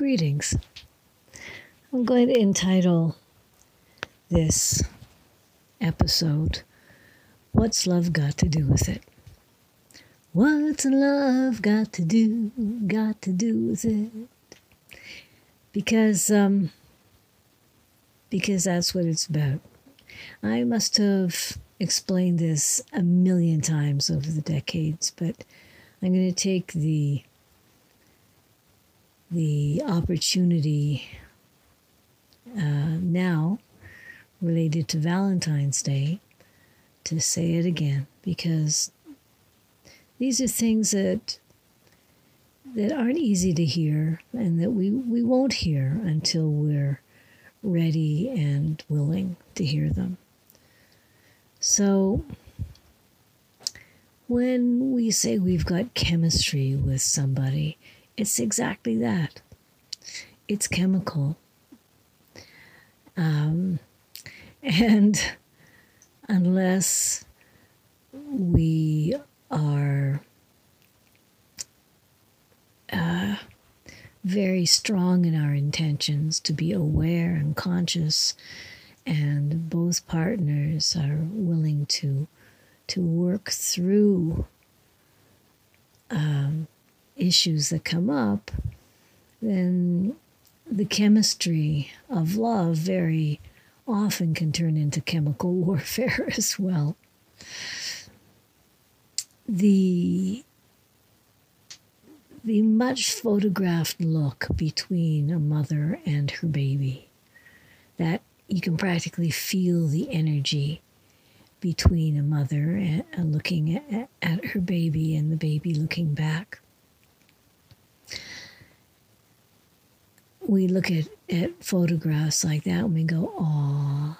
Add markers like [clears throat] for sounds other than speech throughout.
Greetings. I'm going to entitle this episode, What's Love Got to Do with It? What's love got to do, got to do with it? Because, um, because that's what it's about. I must have explained this a million times over the decades, but I'm going to take the the opportunity uh, now related to Valentine's Day to say it again because these are things that that aren't easy to hear and that we, we won't hear until we're ready and willing to hear them. So when we say we've got chemistry with somebody, it's exactly that. It's chemical. Um, and unless we are uh, very strong in our intentions to be aware and conscious, and both partners are willing to to work through um, issues that come up, then the chemistry of love very often can turn into chemical [laughs] warfare as well. The the much photographed look between a mother and her baby that you can practically feel the energy between a mother and looking at, at her baby and the baby looking back we look at, at photographs like that and we go, "Aw."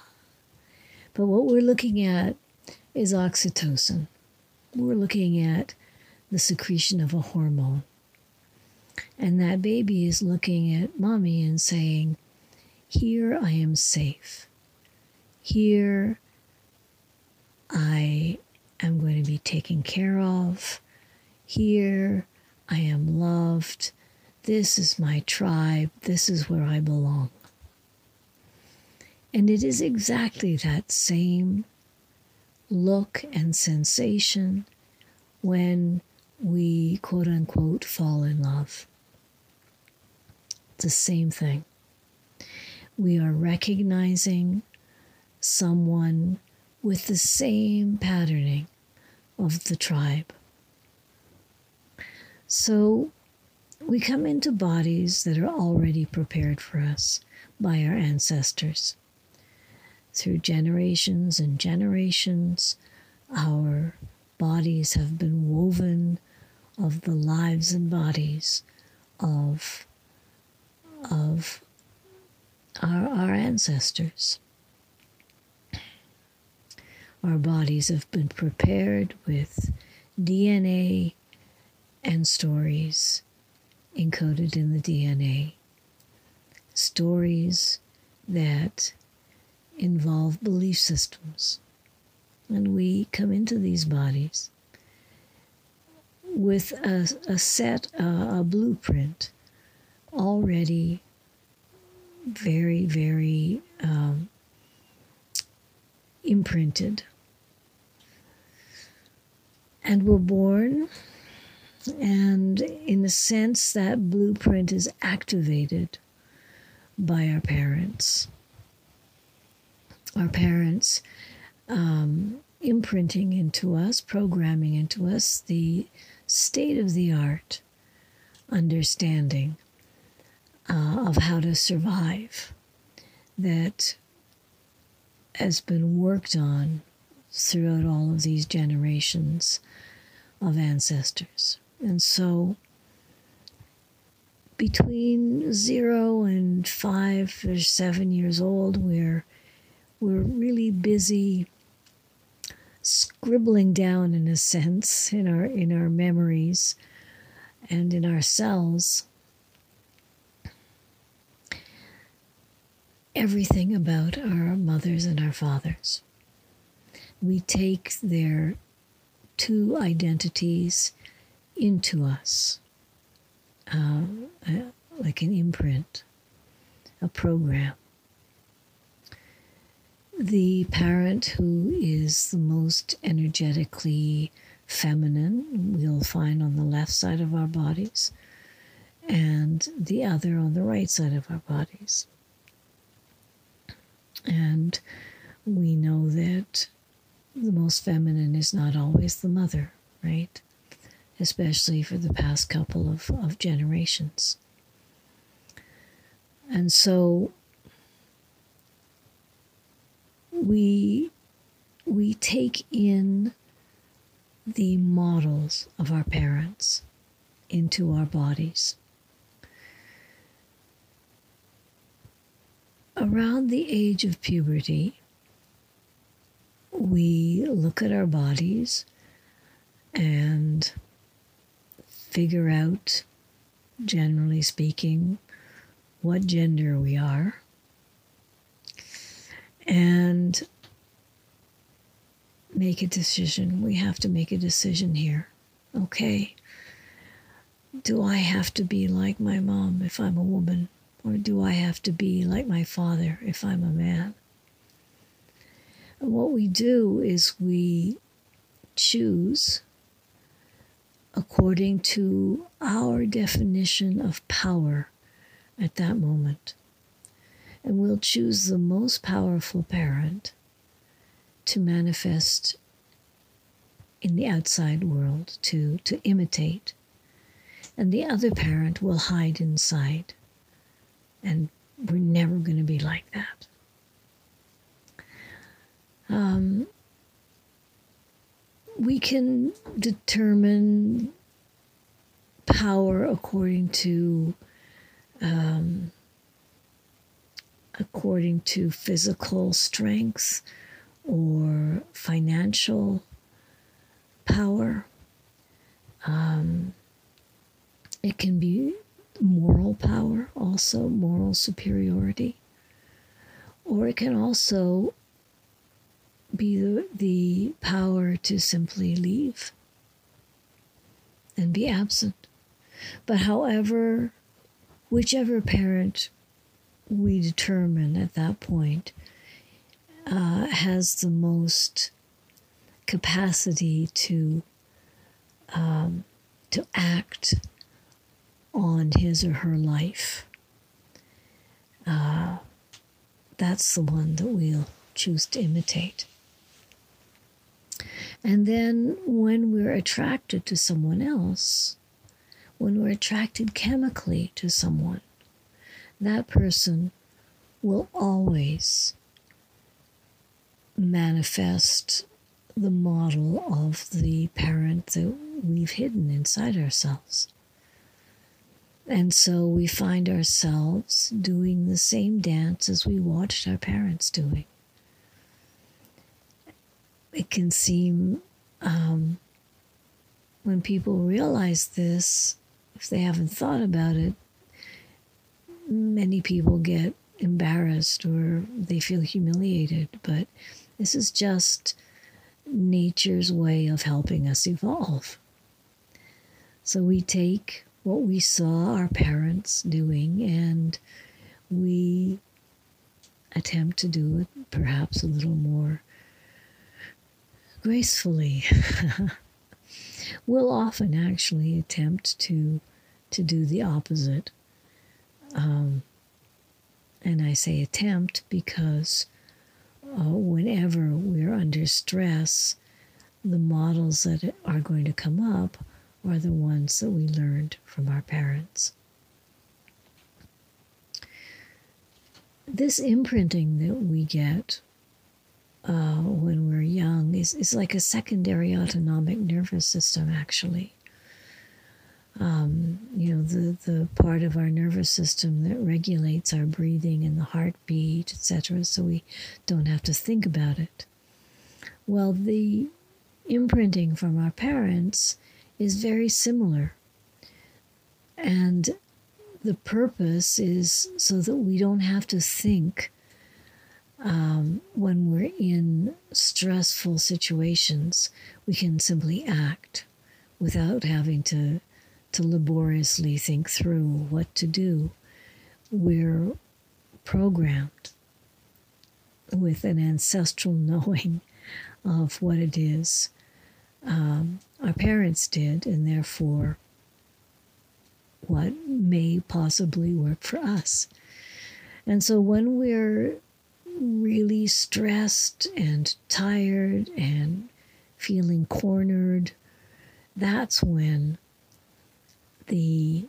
But what we're looking at is oxytocin. We're looking at the secretion of a hormone. And that baby is looking at mommy and saying, Here I am safe. Here I am going to be taken care of. Here I am loved. This is my tribe. This is where I belong. And it is exactly that same look and sensation when we quote unquote fall in love. It's the same thing. We are recognizing someone with the same patterning of the tribe. So we come into bodies that are already prepared for us by our ancestors. Through generations and generations, our bodies have been woven of the lives and bodies of, of our, our ancestors. Our bodies have been prepared with DNA and stories encoded in the DNA. Stories that involve belief systems. And we come into these bodies with a, a set, uh, a blueprint already very, very um, imprinted. And we're born and in a sense, that blueprint is activated by our parents. Our parents um, imprinting into us, programming into us the state of the art understanding uh, of how to survive that has been worked on throughout all of these generations of ancestors. And so between zero and five or seven years old, we're we're really busy scribbling down in a sense in our in our memories and in our cells everything about our mothers and our fathers. We take their two identities into us. Uh, like like an imprint, a program. The parent who is the most energetically feminine, we'll find on the left side of our bodies, and the other on the right side of our bodies. And we know that the most feminine is not always the mother, right? Especially for the past couple of, of generations. And so we we take in the models of our parents into our bodies. Around the age of puberty, we look at our bodies and figure out, generally speaking, what gender we are. And make a decision. We have to make a decision here. Okay. Do I have to be like my mom if I'm a woman? Or do I have to be like my father if I'm a man? And what we do is we choose according to our definition of power at that moment. And we'll choose the most powerful parent to manifest in the outside world, to, to imitate. And the other parent will hide inside. And we're never going to be like that. Um, we can determine power according to um, according to physical strength or financial power. Um, it can be moral power, also moral superiority, or it can also be the, the power to simply leave and be absent. But however, whichever parent we determine at that point uh, has the most capacity to um, to act on his or her life. Uh, that's the one that we'll choose to imitate. And then when we're attracted to someone else, when we're attracted chemically to someone, that person will always manifest the model of the parent that we've hidden inside ourselves. And so we find ourselves doing the same dance as we watched our parents doing. It can seem, um, when people realize this, if they haven't thought about it, many people get embarrassed or they feel humiliated, but this is just nature's way of helping us evolve. So we take what we saw our parents doing and we attempt to do it perhaps a little more gracefully. [laughs] we'll often actually attempt to to do the opposite. Um, and I say attempt because uh, whenever we're under stress, the models that are going to come up are the ones that we learned from our parents. This imprinting that we get uh, when we're young is, is like a secondary autonomic nervous system, actually um, you know, the, the part of our nervous system that regulates our breathing and the heartbeat, etc., so we don't have to think about it. Well, the imprinting from our parents is very similar. And the purpose is so that we don't have to think um, when we're in stressful situations. We can simply act without having to to laboriously think through what to do. We're programmed with an ancestral [laughs] knowing of what it is um, our parents did, and therefore what may possibly work for us. And so when we're really stressed and tired and feeling cornered, that's when the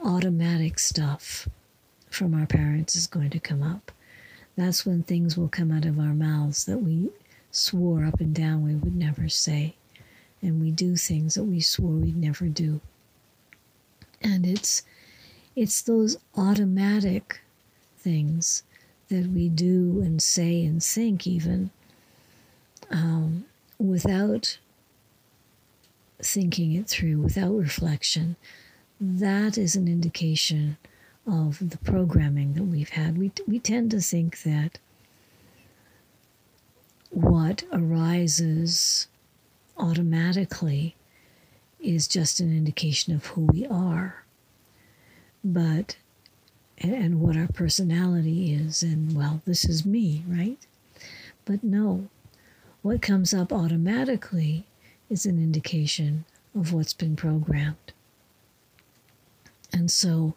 automatic stuff from our parents is going to come up. That's when things will come out of our mouths that we swore up and down we would never say. And we do things that we swore we'd never do. And it's it's those automatic things that we do and say and think even um, without thinking it through, without reflection, that is an indication of the programming that we've had. We, we tend to think that what arises automatically is just an indication of who we are. But, and, what our personality is, and well, this is me, right? But no, what comes up automatically is an indication of what's been programmed. And so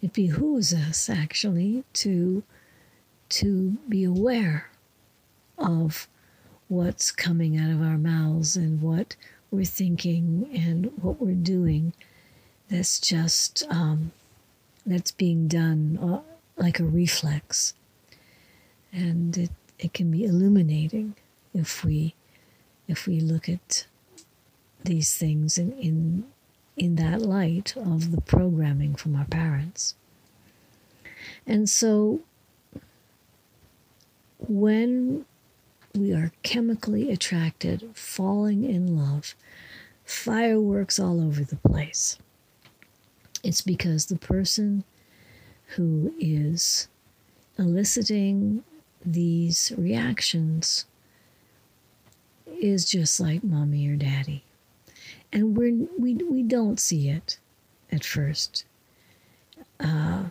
it behooves us actually to, to be aware of what's coming out of our mouths and what we're thinking and what we're doing that's just um, that's being done uh, like a reflex and it, it can be illuminating if we if we look at these things in, in in that light of the programming from our parents. And so when we are chemically attracted, falling in love, fireworks all over the place. It's because the person who is eliciting these reactions is just like mommy or daddy. And we're, we, we don't see it at first. Uh,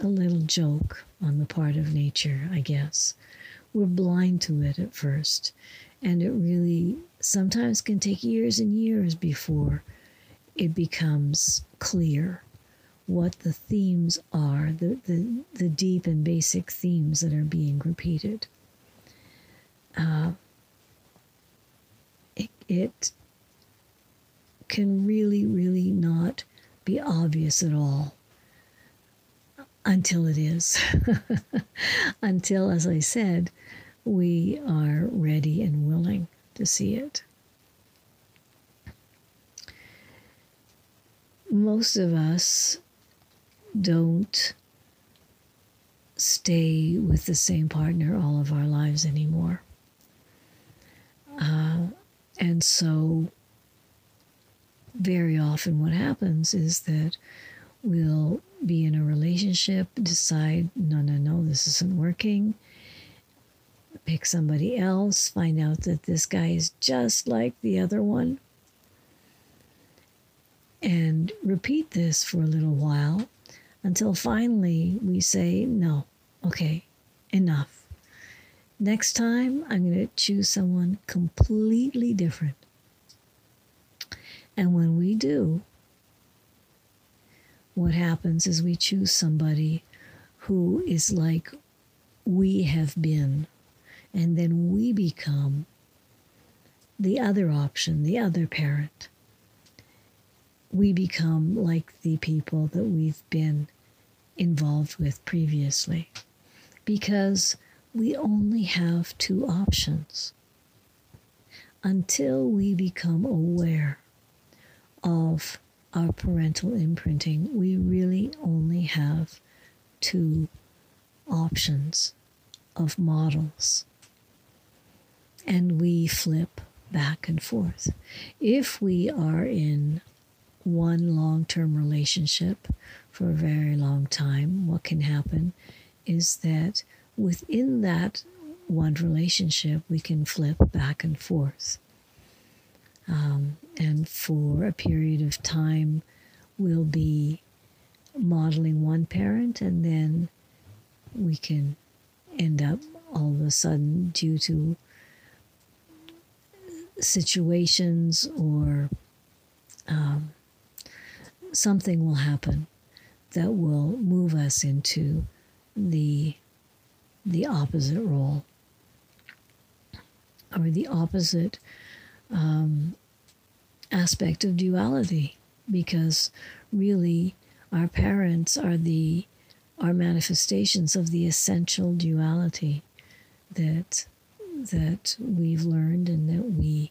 a little joke on the part of nature, I guess. We're blind to it at first. And it really sometimes can take years and years before it becomes clear what the themes are, the, the, the deep and basic themes that are being repeated. Uh, it, it can really, really not be obvious at all until it is. [laughs] until, as I said, we are ready and willing to see it. Most of us don't stay with the same partner all of our lives anymore. Uh, and so very often what happens is that we'll be in a relationship, decide, no, no, no, this isn't working, pick somebody else, find out that this guy is just like the other one, and repeat this for a little while until finally we say, no, okay, enough. Next time, I'm going to choose someone completely different. And when we do, what happens is we choose somebody who is like we have been, and then we become the other option, the other parent. We become like the people that we've been involved with previously because we only have two options until we become aware of our parental imprinting, we really only have two options of models. And we flip back and forth. If we are in one long term relationship for a very long time, what can happen is that within that one relationship, we can flip back and forth. Um, and for a period of time, we'll be modeling one parent, and then we can end up all of a sudden, due to situations or um, something will happen that will move us into the the opposite role. Or the opposite um, aspect of duality. Because really our parents are the are manifestations of the essential duality that that we've learned and that we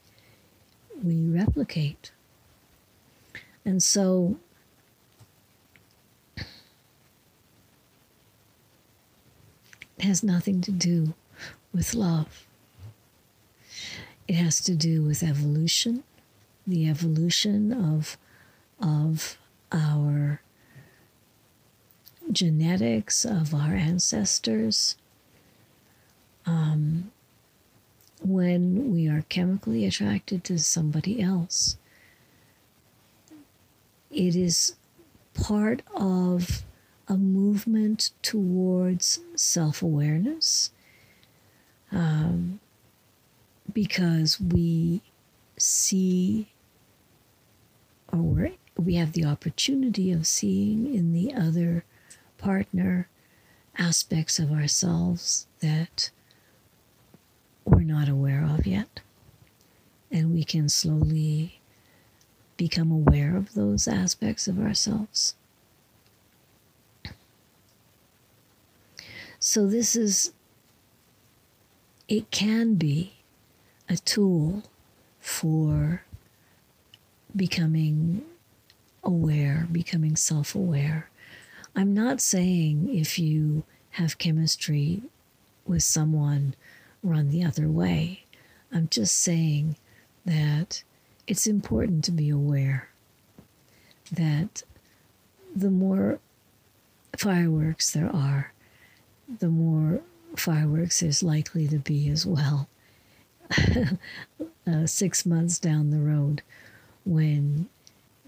we replicate. And so has nothing to do with love. It has to do with evolution the evolution of of our genetics of our ancestors. Um, when we are chemically attracted to somebody else it is part of a movement towards self awareness um, because we see or we have the opportunity of seeing in the other partner aspects of ourselves that we're not aware of yet. And we can slowly become aware of those aspects of ourselves. So, this is, it can be a tool for becoming aware, becoming self aware. I'm not saying if you have chemistry with someone, run the other way. I'm just saying that it's important to be aware that the more fireworks there are, the more fireworks there's likely to be as well. [laughs] uh, six months down the road, when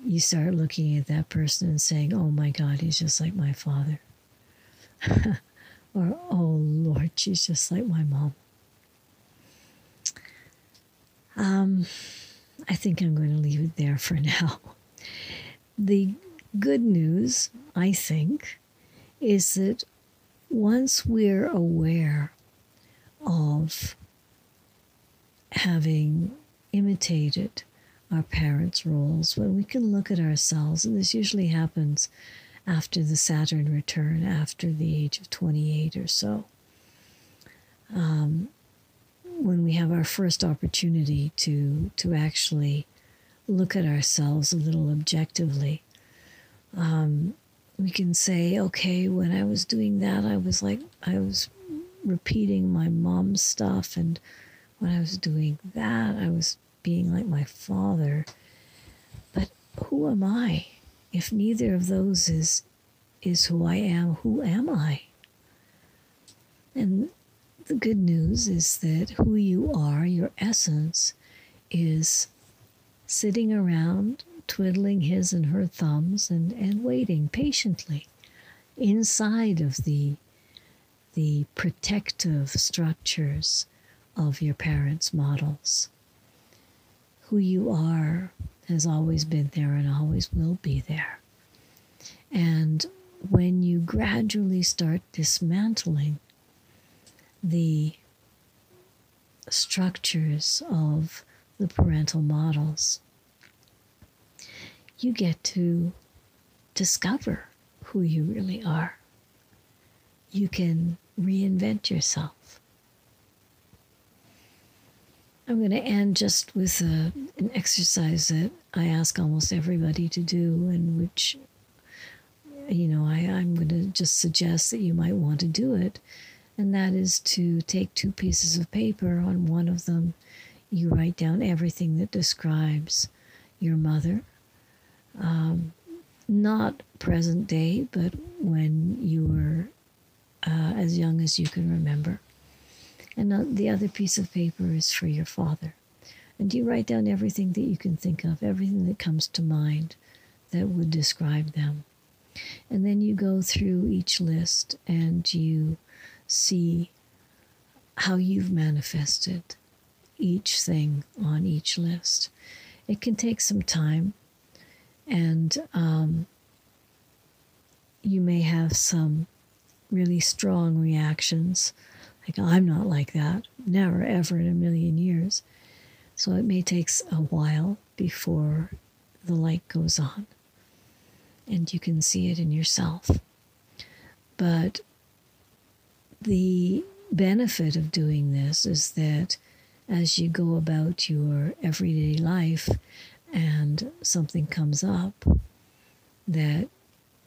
you start looking at that person and saying, Oh my God, he's just like my father. [laughs] or, Oh Lord, she's just like my mom. Um, I think I'm going to leave it there for [laughs] now. The good news, I think, is that once we're aware of having imitated our parents' roles, when we can look at ourselves, and this usually happens after the Saturn return, after the age of 28 or so. Um, when we have our first opportunity to to actually look at ourselves a little objectively, um, we can say, okay, when I was doing that, I was like, I was repeating my mom's stuff, and when I was doing that, I was being like my father. But who am I? If neither of those is is who I am, who am I? And the good news is that who you are, your essence, is sitting around twiddling his and her thumbs and, and waiting patiently inside of the the protective structures of your parents' models. Who you are has always been there and always will be there. And when you gradually start dismantling the structures of the parental models, you get to discover who you really are. You can reinvent yourself. I'm going to end just with a, an exercise that I ask almost everybody to do, and which, you know, I, I'm going to just suggest that you might want to do it and that is to take two pieces of paper. On one of them, you write down everything that describes your mother, um, not present day, but when you were uh, as young as you can remember. And the other piece of paper is for your father. And you write down everything that you can think of, everything that comes to mind that would describe them. And then you go through each list and you see how you've manifested each thing on each list. It can take some time, and um, you may have some really strong reactions. Like, I'm not like that, never, ever in a million years. So it may take a while before the light goes on and you can see it in yourself. But the benefit of doing this is that as you go about your everyday life and something comes up that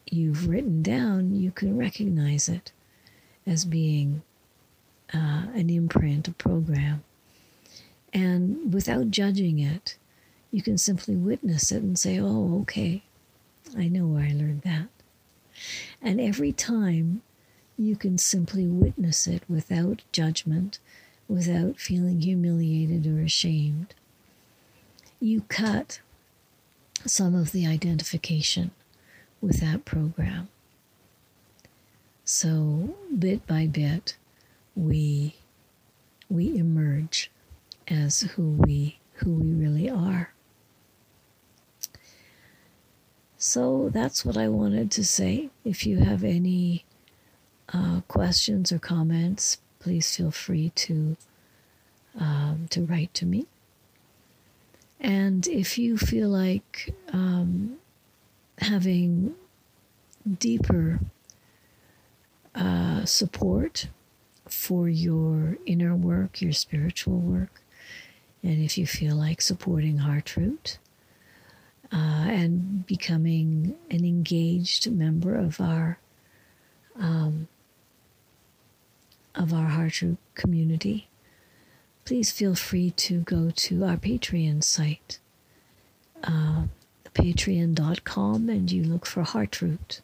you've written down, you can recognize it as being uh, an imprint, a program. And without judging it, you can simply witness it and say, oh, okay, I know where I learned that. And every time you can simply witness it without judgment, without feeling humiliated or ashamed. You cut some of the identification with that program. So bit by bit, we we emerge as who we who we really are. So that's what I wanted to say. If you have any uh, questions or comments, please feel free to um, to write to me. And if you feel like um, having deeper uh, support for your inner work, your spiritual work, and if you feel like supporting Heartroot uh, and becoming an engaged member of our um, of our Heart Root community, please feel free to go to our Patreon site, uh, patreon.com, and you look for Heartroot.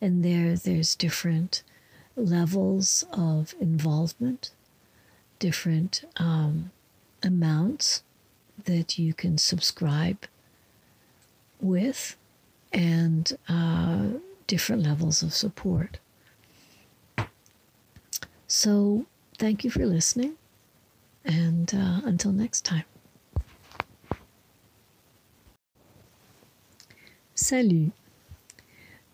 And there, there's different levels of involvement, different um, amounts that you can subscribe with and uh, different levels of support. So, thank you for listening, and uh, until next time. Salut.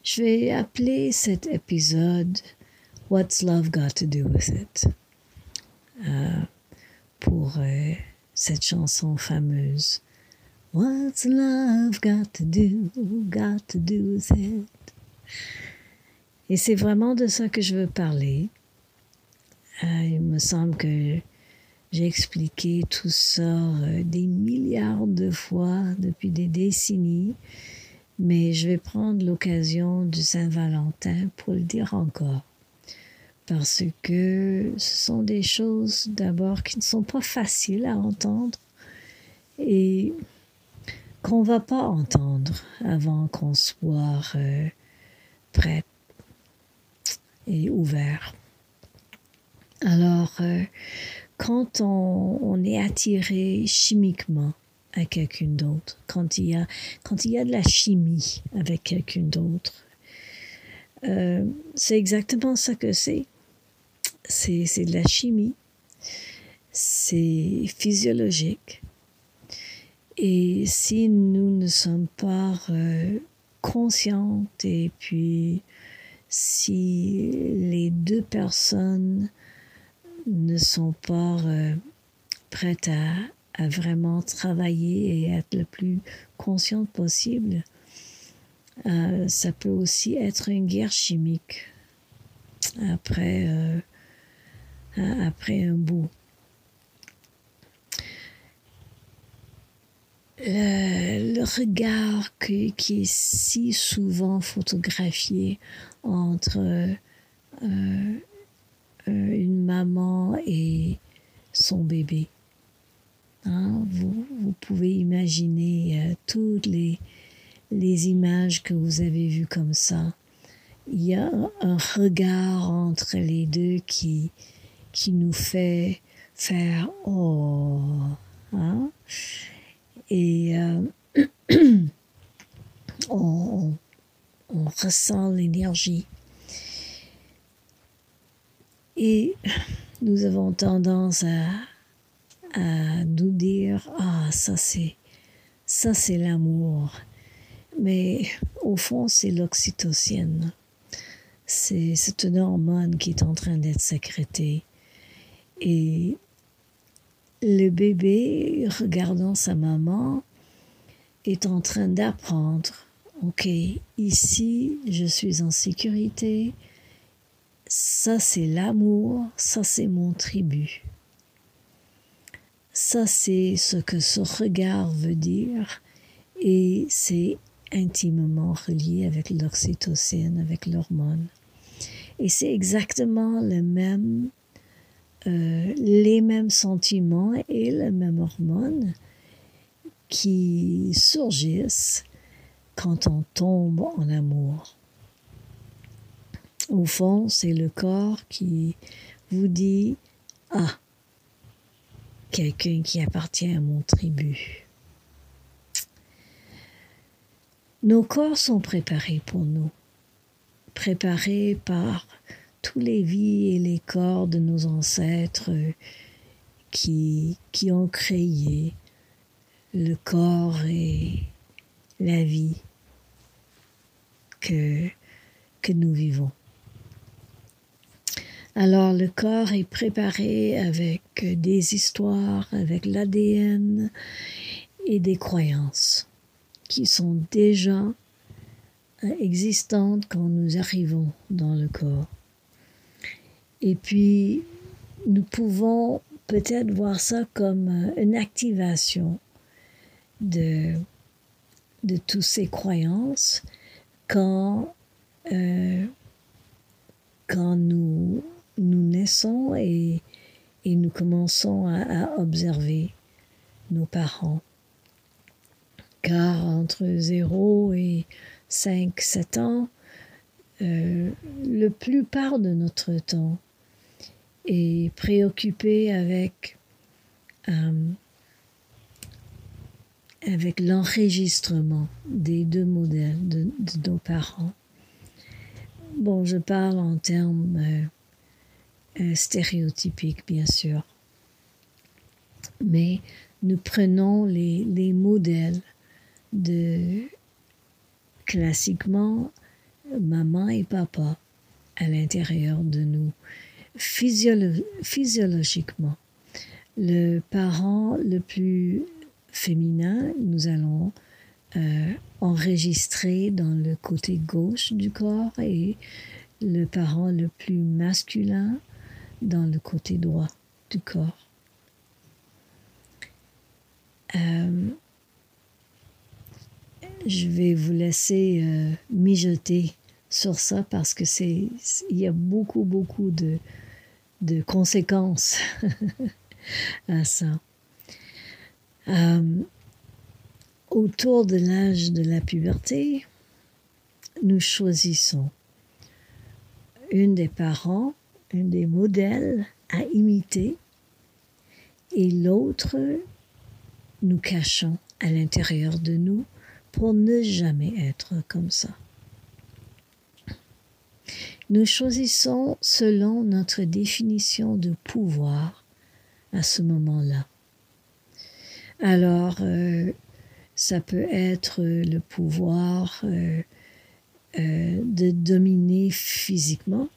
Je vais appeler cet épisode What's Love Got to Do with It? Euh, pour euh, cette chanson fameuse What's love got to do, got to do with it? Et c'est vraiment de ça que je veux parler. Euh, il me semble que j'ai expliqué tout ça euh, des milliards de fois depuis des décennies, mais je vais prendre l'occasion du Saint-Valentin pour le dire encore. Parce que ce sont des choses d'abord qui ne sont pas faciles à entendre et qu'on va pas entendre avant qu'on soit euh, prêt et ouvert. Alors, euh, quand on, on, est attiré chimiquement à quelqu'un d'autre, quand il y a quand il y a de la chimie avec quelqu'un d'autre, euh, c'est exactement ça que c'est. C'est de la chimie. C'est physiologique. Et si nous ne sommes pas euh, conscientes et puis si les deux personnes ne sont pas euh, prêtes à, vraiment travailler et être le plus consciente possible, euh, ça peut aussi être une guerre chimique après, euh, un bout. le, regard qui est si souvent photographié entre une maman son bébé. Hein, vous, vous, pouvez imaginer euh, toutes les, les images que vous avez vues comme ça. Il y a un regard entre les deux qui, qui nous fait faire Oh, Hein? Et euh, [clears throat] on, on, ressent l'énergie. Et nous avons tendance à, nous dire, ah, ça c'est, ça c'est l'amour. Mais au fond, c'est l'oxytocine. C'est, une hormone qui est en train d'être sécrétée. Et le bébé, regardant sa maman, est en train d'apprendre, ok, ici, je suis en sécurité, ça c'est l'amour, ça c'est mon tribut. Ça c'est ce que ce regard veut dire et c'est intimement relié avec l'oxytocine, avec l'hormone. Et c'est exactement le même, euh, les mêmes sentiments et les mêmes hormones qui surgissent quand on tombe en amour. Au fond, c'est le corps qui vous dit Ah, quelqu'un qui appartient à mon tribu. Nos corps sont préparés pour nous, préparés par tous les vies et les corps de nos ancêtres qui, ont créé le corps et la vie que nous vivons. Alors le corps est préparé avec des histoires, avec l'ADN et des croyances qui sont déjà euh, existantes quand nous arrivons dans le corps. Et puis, nous pouvons peut-être voir ça comme euh, une activation de, de toutes ces croyances quand, euh, quand nous nous naissons et, nous commençons à, observer nos parents. Car entre 0 et 5, 7 ans, euh, le plupart de notre temps est préoccupé avec, euh, avec l'enregistrement des deux modèles de, nos parents. Bon, je parle en termes euh, euh, stéréotypique, bien sûr. Mais nous prenons les, les modèles de classiquement maman et papa à l'intérieur de nous. physiologiquement, le parent le plus féminin, nous allons euh, enregistrer dans le côté gauche du corps et le parent le plus masculin dans le côté droit du corps. Euh, je vais vous laisser euh, mijoter sur ça parce que c'est il y a beaucoup beaucoup de, conséquences [laughs] à ça. Euh, autour de l'âge de la puberté, nous choisissons une des parents des modèles à imiter et l'autre nous cachons à l'intérieur de nous pour ne jamais être comme ça. Nous choisissons selon notre définition de pouvoir à ce moment-là. Alors, euh, ça peut être le pouvoir euh, euh, de dominer physiquement,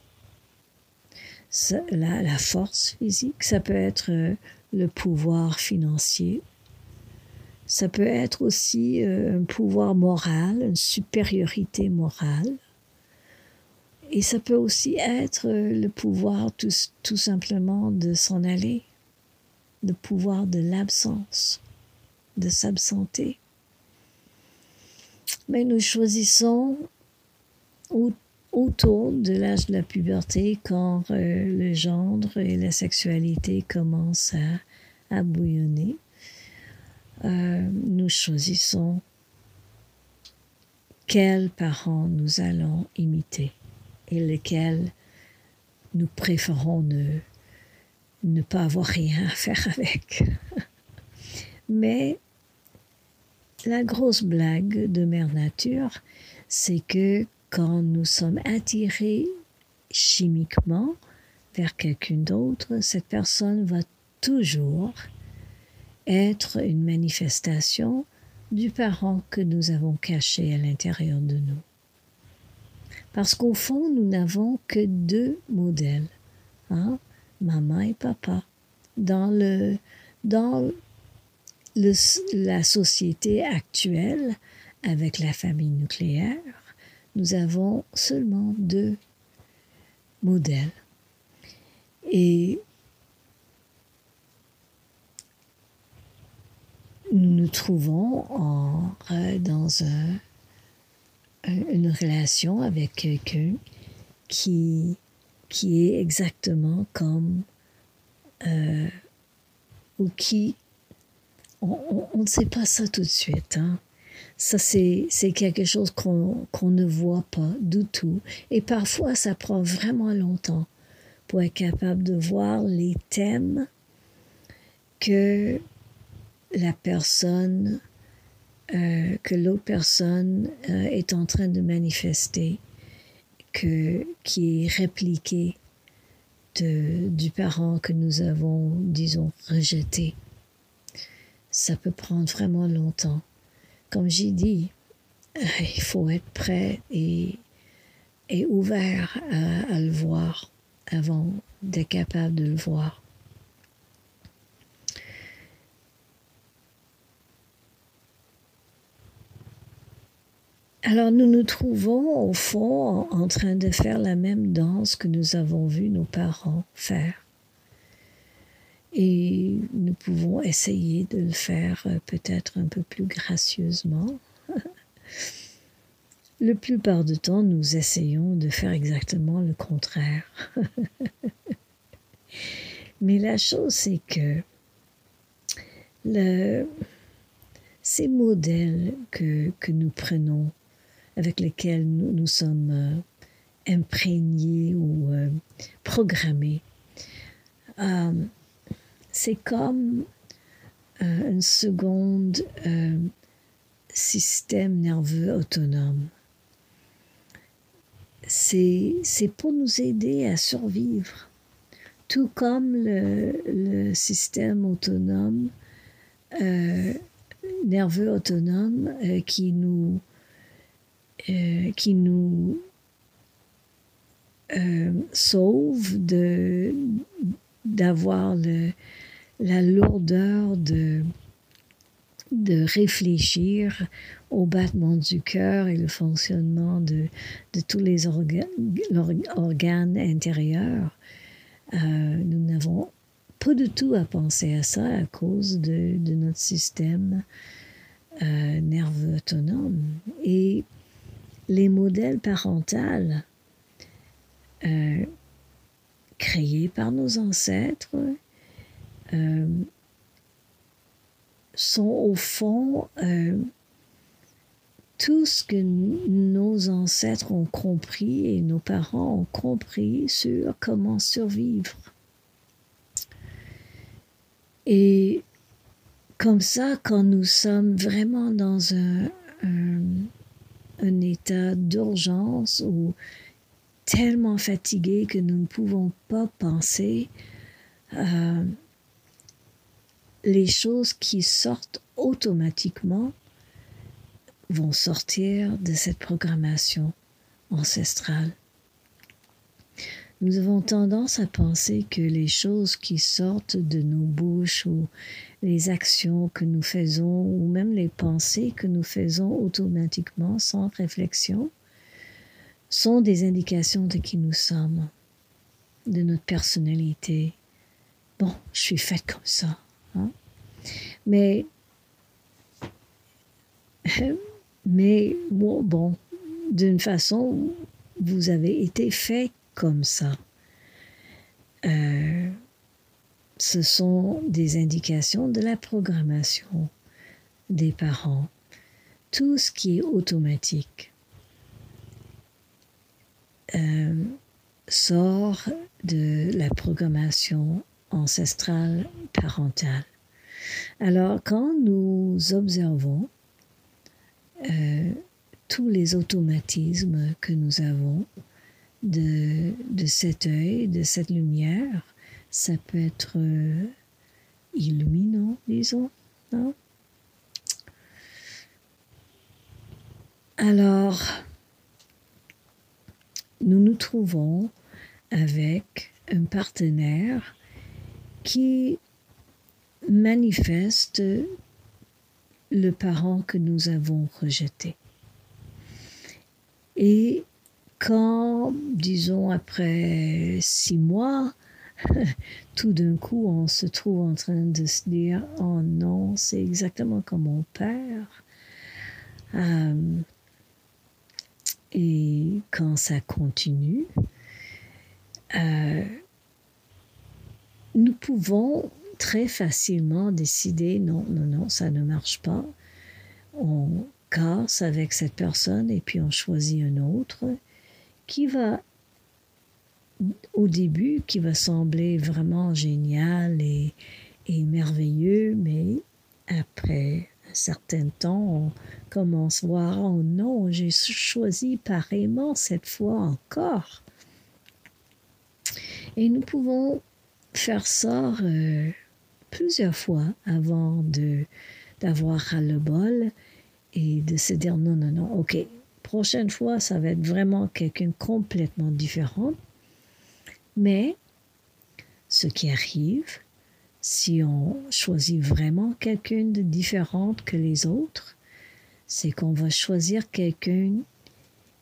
la, force physique, ça peut être euh, le pouvoir financier, ça peut être aussi euh, un pouvoir moral, une supériorité morale, et ça peut aussi être euh, le pouvoir tout, tout simplement de s'en aller, le pouvoir de l'absence, de s'absenter. Mais nous choisissons autour de l'âge de la puberté, quand euh, le gendre et la sexualité commencent à, bouillonner, euh, nous choisissons quels parents nous allons imiter et lesquels nous préférons ne, ne pas avoir rien à faire avec. [laughs] Mais la grosse blague de Mère Nature, c'est que quand nous sommes attirés chimiquement vers quelqu'un d'autre, cette personne va toujours être une manifestation du parent que nous avons caché à l'intérieur de nous. Parce qu'au fond, nous n'avons que deux modèles, hein, maman et papa. Dans, le, dans la société actuelle, avec la famille nucléaire, nous avons seulement deux modèles. Et nous nous trouvons euh, dans un, une relation avec quelqu'un qui, qui est exactement comme euh, ou qui on, ne sait pas ça tout de suite. Hein? Ça, c'est, quelque chose qu'on, qu'on ne voit pas du tout. Et parfois, ça prend vraiment longtemps pour être capable de voir les thèmes que la personne, euh, que l'autre personne euh, est en train de manifester, que, qui est répliqué de, du parent que nous avons, disons, rejeté. Ça peut prendre vraiment longtemps. Comme j'ai dit, euh, il faut être prêt et, ouvert à le voir avant d'être capable de le voir. Alors nous nous trouvons au fond en train de faire la même danse que nous avons vu nos parents faire. Et nous pouvons essayer de le faire euh, peut-être un peu plus gracieusement. [laughs] Le plupart du temps, nous essayons de faire exactement le contraire. [laughs] Mais la chose, c'est que le, ces modèles que, que nous prenons avec lesquels nous, nous sommes euh, imprégnés ou euh, programmés. C'est comme un second système nerveux autonome. C'est pour nous aider à survivre, tout comme le, le système autonome, nerveux autonome qui nous euh, qui nous euh, sauve de d'avoir la lourdeur de de réfléchir au battement du cœur et le fonctionnement de, de tous les organes, intérieurs. Euh, nous n'avons pas du tout à penser à ça à cause de, de notre système euh, nerveux autonome. Et les modèles parentaux euh, créés par nos ancêtres euh, sont au fond euh, tout ce que nos ancêtres ont compris et nos parents ont compris sur comment survivre. Et comme ça, quand nous sommes vraiment dans un un état d'urgence ou tellement fatigué que nous ne pouvons pas penser, euh, les choses qui sortent automatiquement vont sortir de cette programmation ancestrale. Nous avons tendance à penser que les choses qui sortent de nos bouches ou les actions que nous faisons ou même les pensées que nous faisons automatiquement sans réflexion sont des indications de qui nous sommes, de notre personnalité. Bon, je suis faite comme ça. Hein? Mais, [laughs] mais bon, d'une façon, vous avez été fait comme ça. Euh, ce sont des indications de la programmation des parents. Tout ce qui est automatique euh, sort de la programmation ancestrale parentale. Alors, quand nous observons euh, tous les automatismes que nous avons de, de cet œil, de cette lumière, ça peut être euh, illuminant, disons, non? Alors, nous nous trouvons avec un partenaire qui manifeste le parent que nous avons rejeté. Et quand, disons, après six mois, [laughs] tout d'un coup, on se trouve en train de se dire, oh non, c'est exactement comme mon père. Euh, et quand ça continue, euh, nous pouvons très facilement décider non, non, non, ça ne marche pas. On casse avec cette personne et puis on choisit un autre qui va, au début, qui va sembler vraiment génial et, et merveilleux, mais après un certain temps, on commence à voir, oh non, j'ai choisi pareillement cette fois encore. Et nous pouvons faire ça euh, plusieurs fois avant de d'avoir le bol et de se dire non, non, non, ok, prochaine fois, ça va être vraiment quelqu'un complètement différent. Mais ce qui arrive, si on choisit vraiment quelqu'un de que les autres, c'est qu'on va choisir quelqu'un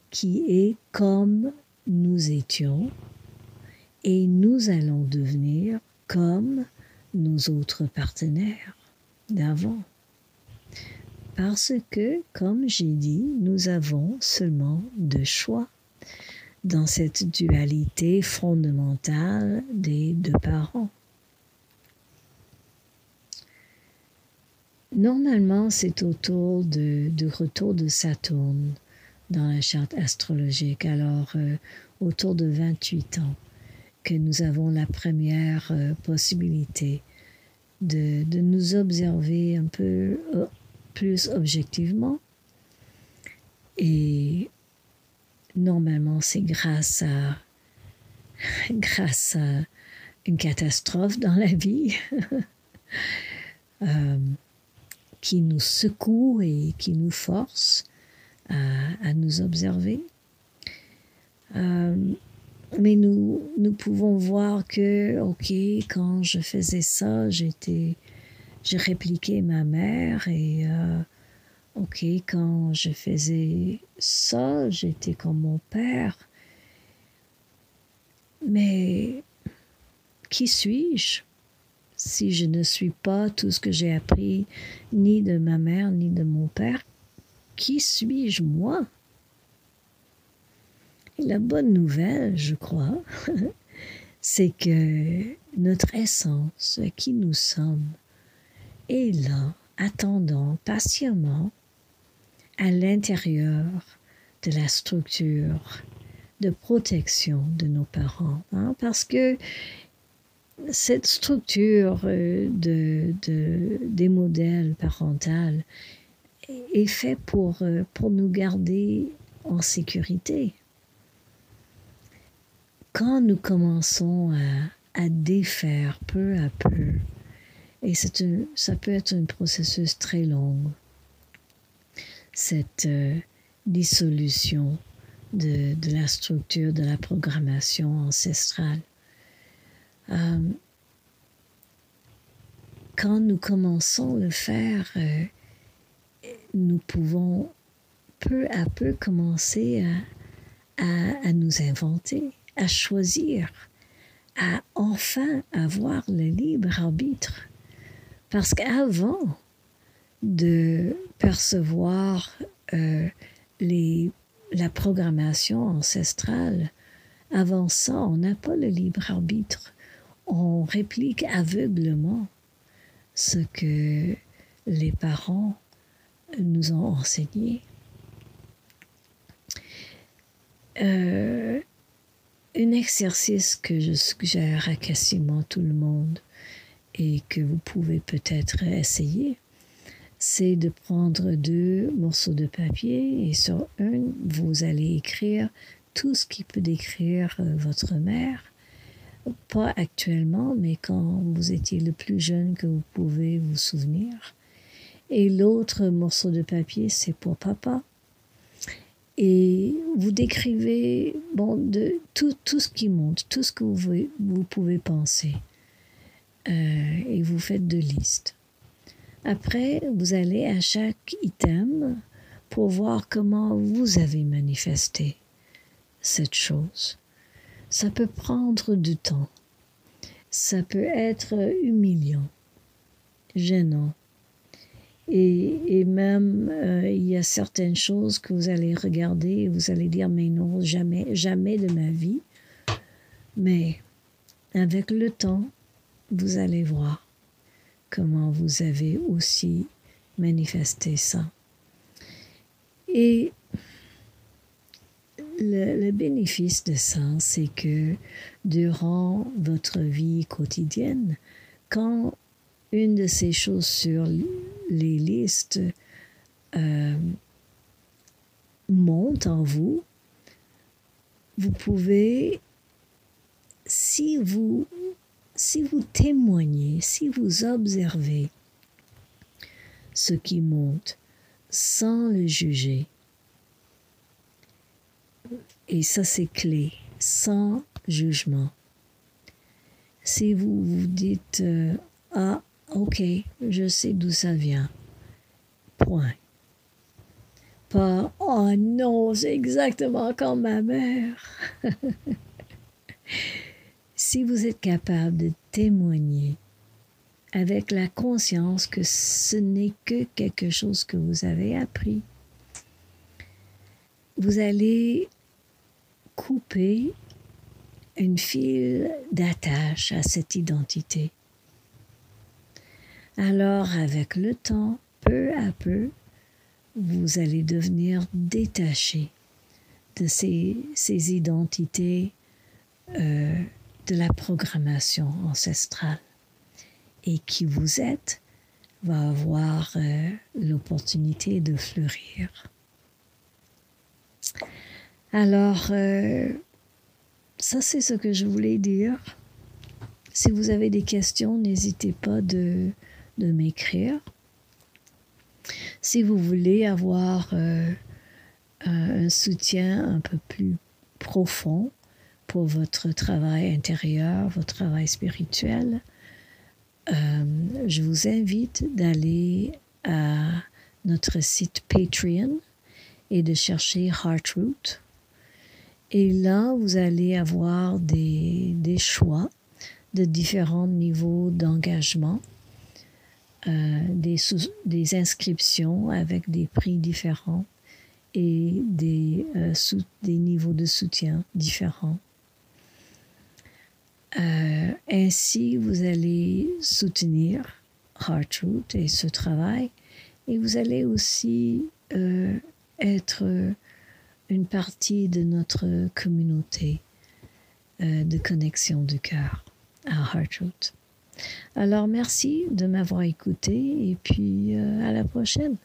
qui est comme nous étions et nous allons devenir comme nos autres partenaires d'avant. Parce que, comme j'ai dit, nous avons seulement deux choix dans cette dualité fondamentale des deux parents. Normalement, c'est autour de, du retour de Saturne dans la charte astrologique, alors euh, autour de 28 ans que nous avons la première euh, possibilité de, de, nous observer un peu euh, plus objectivement. Et normalement, c'est grâce à, [laughs] grâce à une catastrophe dans la vie [laughs] euh, qui nous secoue et qui nous force à, à nous observer. Mais nous, nous pouvons voir que, ok, quand je faisais ça, j'étais, je répliquais ma mère et, euh, ok, quand je faisais ça, j'étais comme mon père. Mais qui suis-je si je ne suis pas tout ce que j'ai appris ni de ma mère ni de mon père? Qui suis-je moi? La bonne nouvelle, je crois, [laughs] c'est que notre essence, qui nous sommes, est là, attendant patiemment à l'intérieur de la structure de protection de nos parents. Hein, parce que cette structure euh, de, de, des modèles parentaux est faite pour, euh, pour nous garder en sécurité quand nous commençons à, défaire peu à peu, et un, ça peut être un processus très long, cette euh, dissolution de, la structure de la programmation ancestrale. Euh, quand nous commençons à le faire, euh, nous pouvons peu à peu commencer à nous inventer à choisir, à enfin avoir le libre arbitre. Parce qu'avant de percevoir euh, les, la programmation ancestrale, avant ça, on n'a pas le libre arbitre. On réplique aveuglement ce que les parents nous ont enseigné. Euh, un exercice que je suggère à quasiment tout le monde et que vous pouvez peut-être essayer, c'est de prendre deux morceaux de papier et sur un, vous allez écrire tout ce qui peut décrire euh, votre mère. Pas actuellement, mais quand vous étiez le plus jeune que vous pouvez vous souvenir. Et l'autre morceau de papier, c'est pour papa. Et vous décrivez bon, de tout, tout ce qui monte, tout ce que vous, vous pouvez penser. Euh, et vous faites deux listes. Après, vous allez à chaque item pour voir comment vous avez manifesté cette chose. Ça peut prendre du temps. Ça peut être humiliant, gênant. Et, et même, euh, il y a certaines choses que vous allez regarder et vous allez dire, mais non, jamais, jamais de ma vie. Mais avec le temps, vous allez voir comment vous avez aussi manifesté ça. Et le, bénéfice de ça, c'est que durant votre vie quotidienne, quand une de ces choses sur les listes euh, monte en vous, vous pouvez, si vous si vous témoignez, si vous observez ce qui monte sans le juger, et ça c'est clé, sans jugement. Si vous vous dites euh, Ah, ok, je sais d'où ça vient. Point. Pas Oh non, c'est exactement comme ma mère. [laughs] si vous êtes capable de témoigner avec la conscience que ce n'est que quelque chose que vous avez appris, vous allez couper une file d'attache à cette identité. Alors, avec le temps, peu à peu, vous allez devenir détaché de ces, identités euh, de la programmation ancestrale. Et qui vous êtes va avoir euh, l'opportunité de fleurir. Alors, euh, ça c'est ce que je voulais dire. Si vous avez des questions, n'hésitez pas de, de m'écrire. Si vous voulez avoir euh, un soutien un peu plus profond, pour votre travail intérieur, votre travail spirituel, euh, je vous invite d'aller à notre site Patreon et de chercher Heartroot. Et là, vous allez avoir des, des choix de différents niveaux d'engagement, euh, des, inscriptions avec des prix différents et des, euh, niveaux de soutien différents. Euh, ainsi, vous allez soutenir Heartroot et ce travail, et vous allez aussi être une partie de notre communauté de connexion du cœur à Heartroot. Alors merci de m'avoir écouté et puis à la prochaine.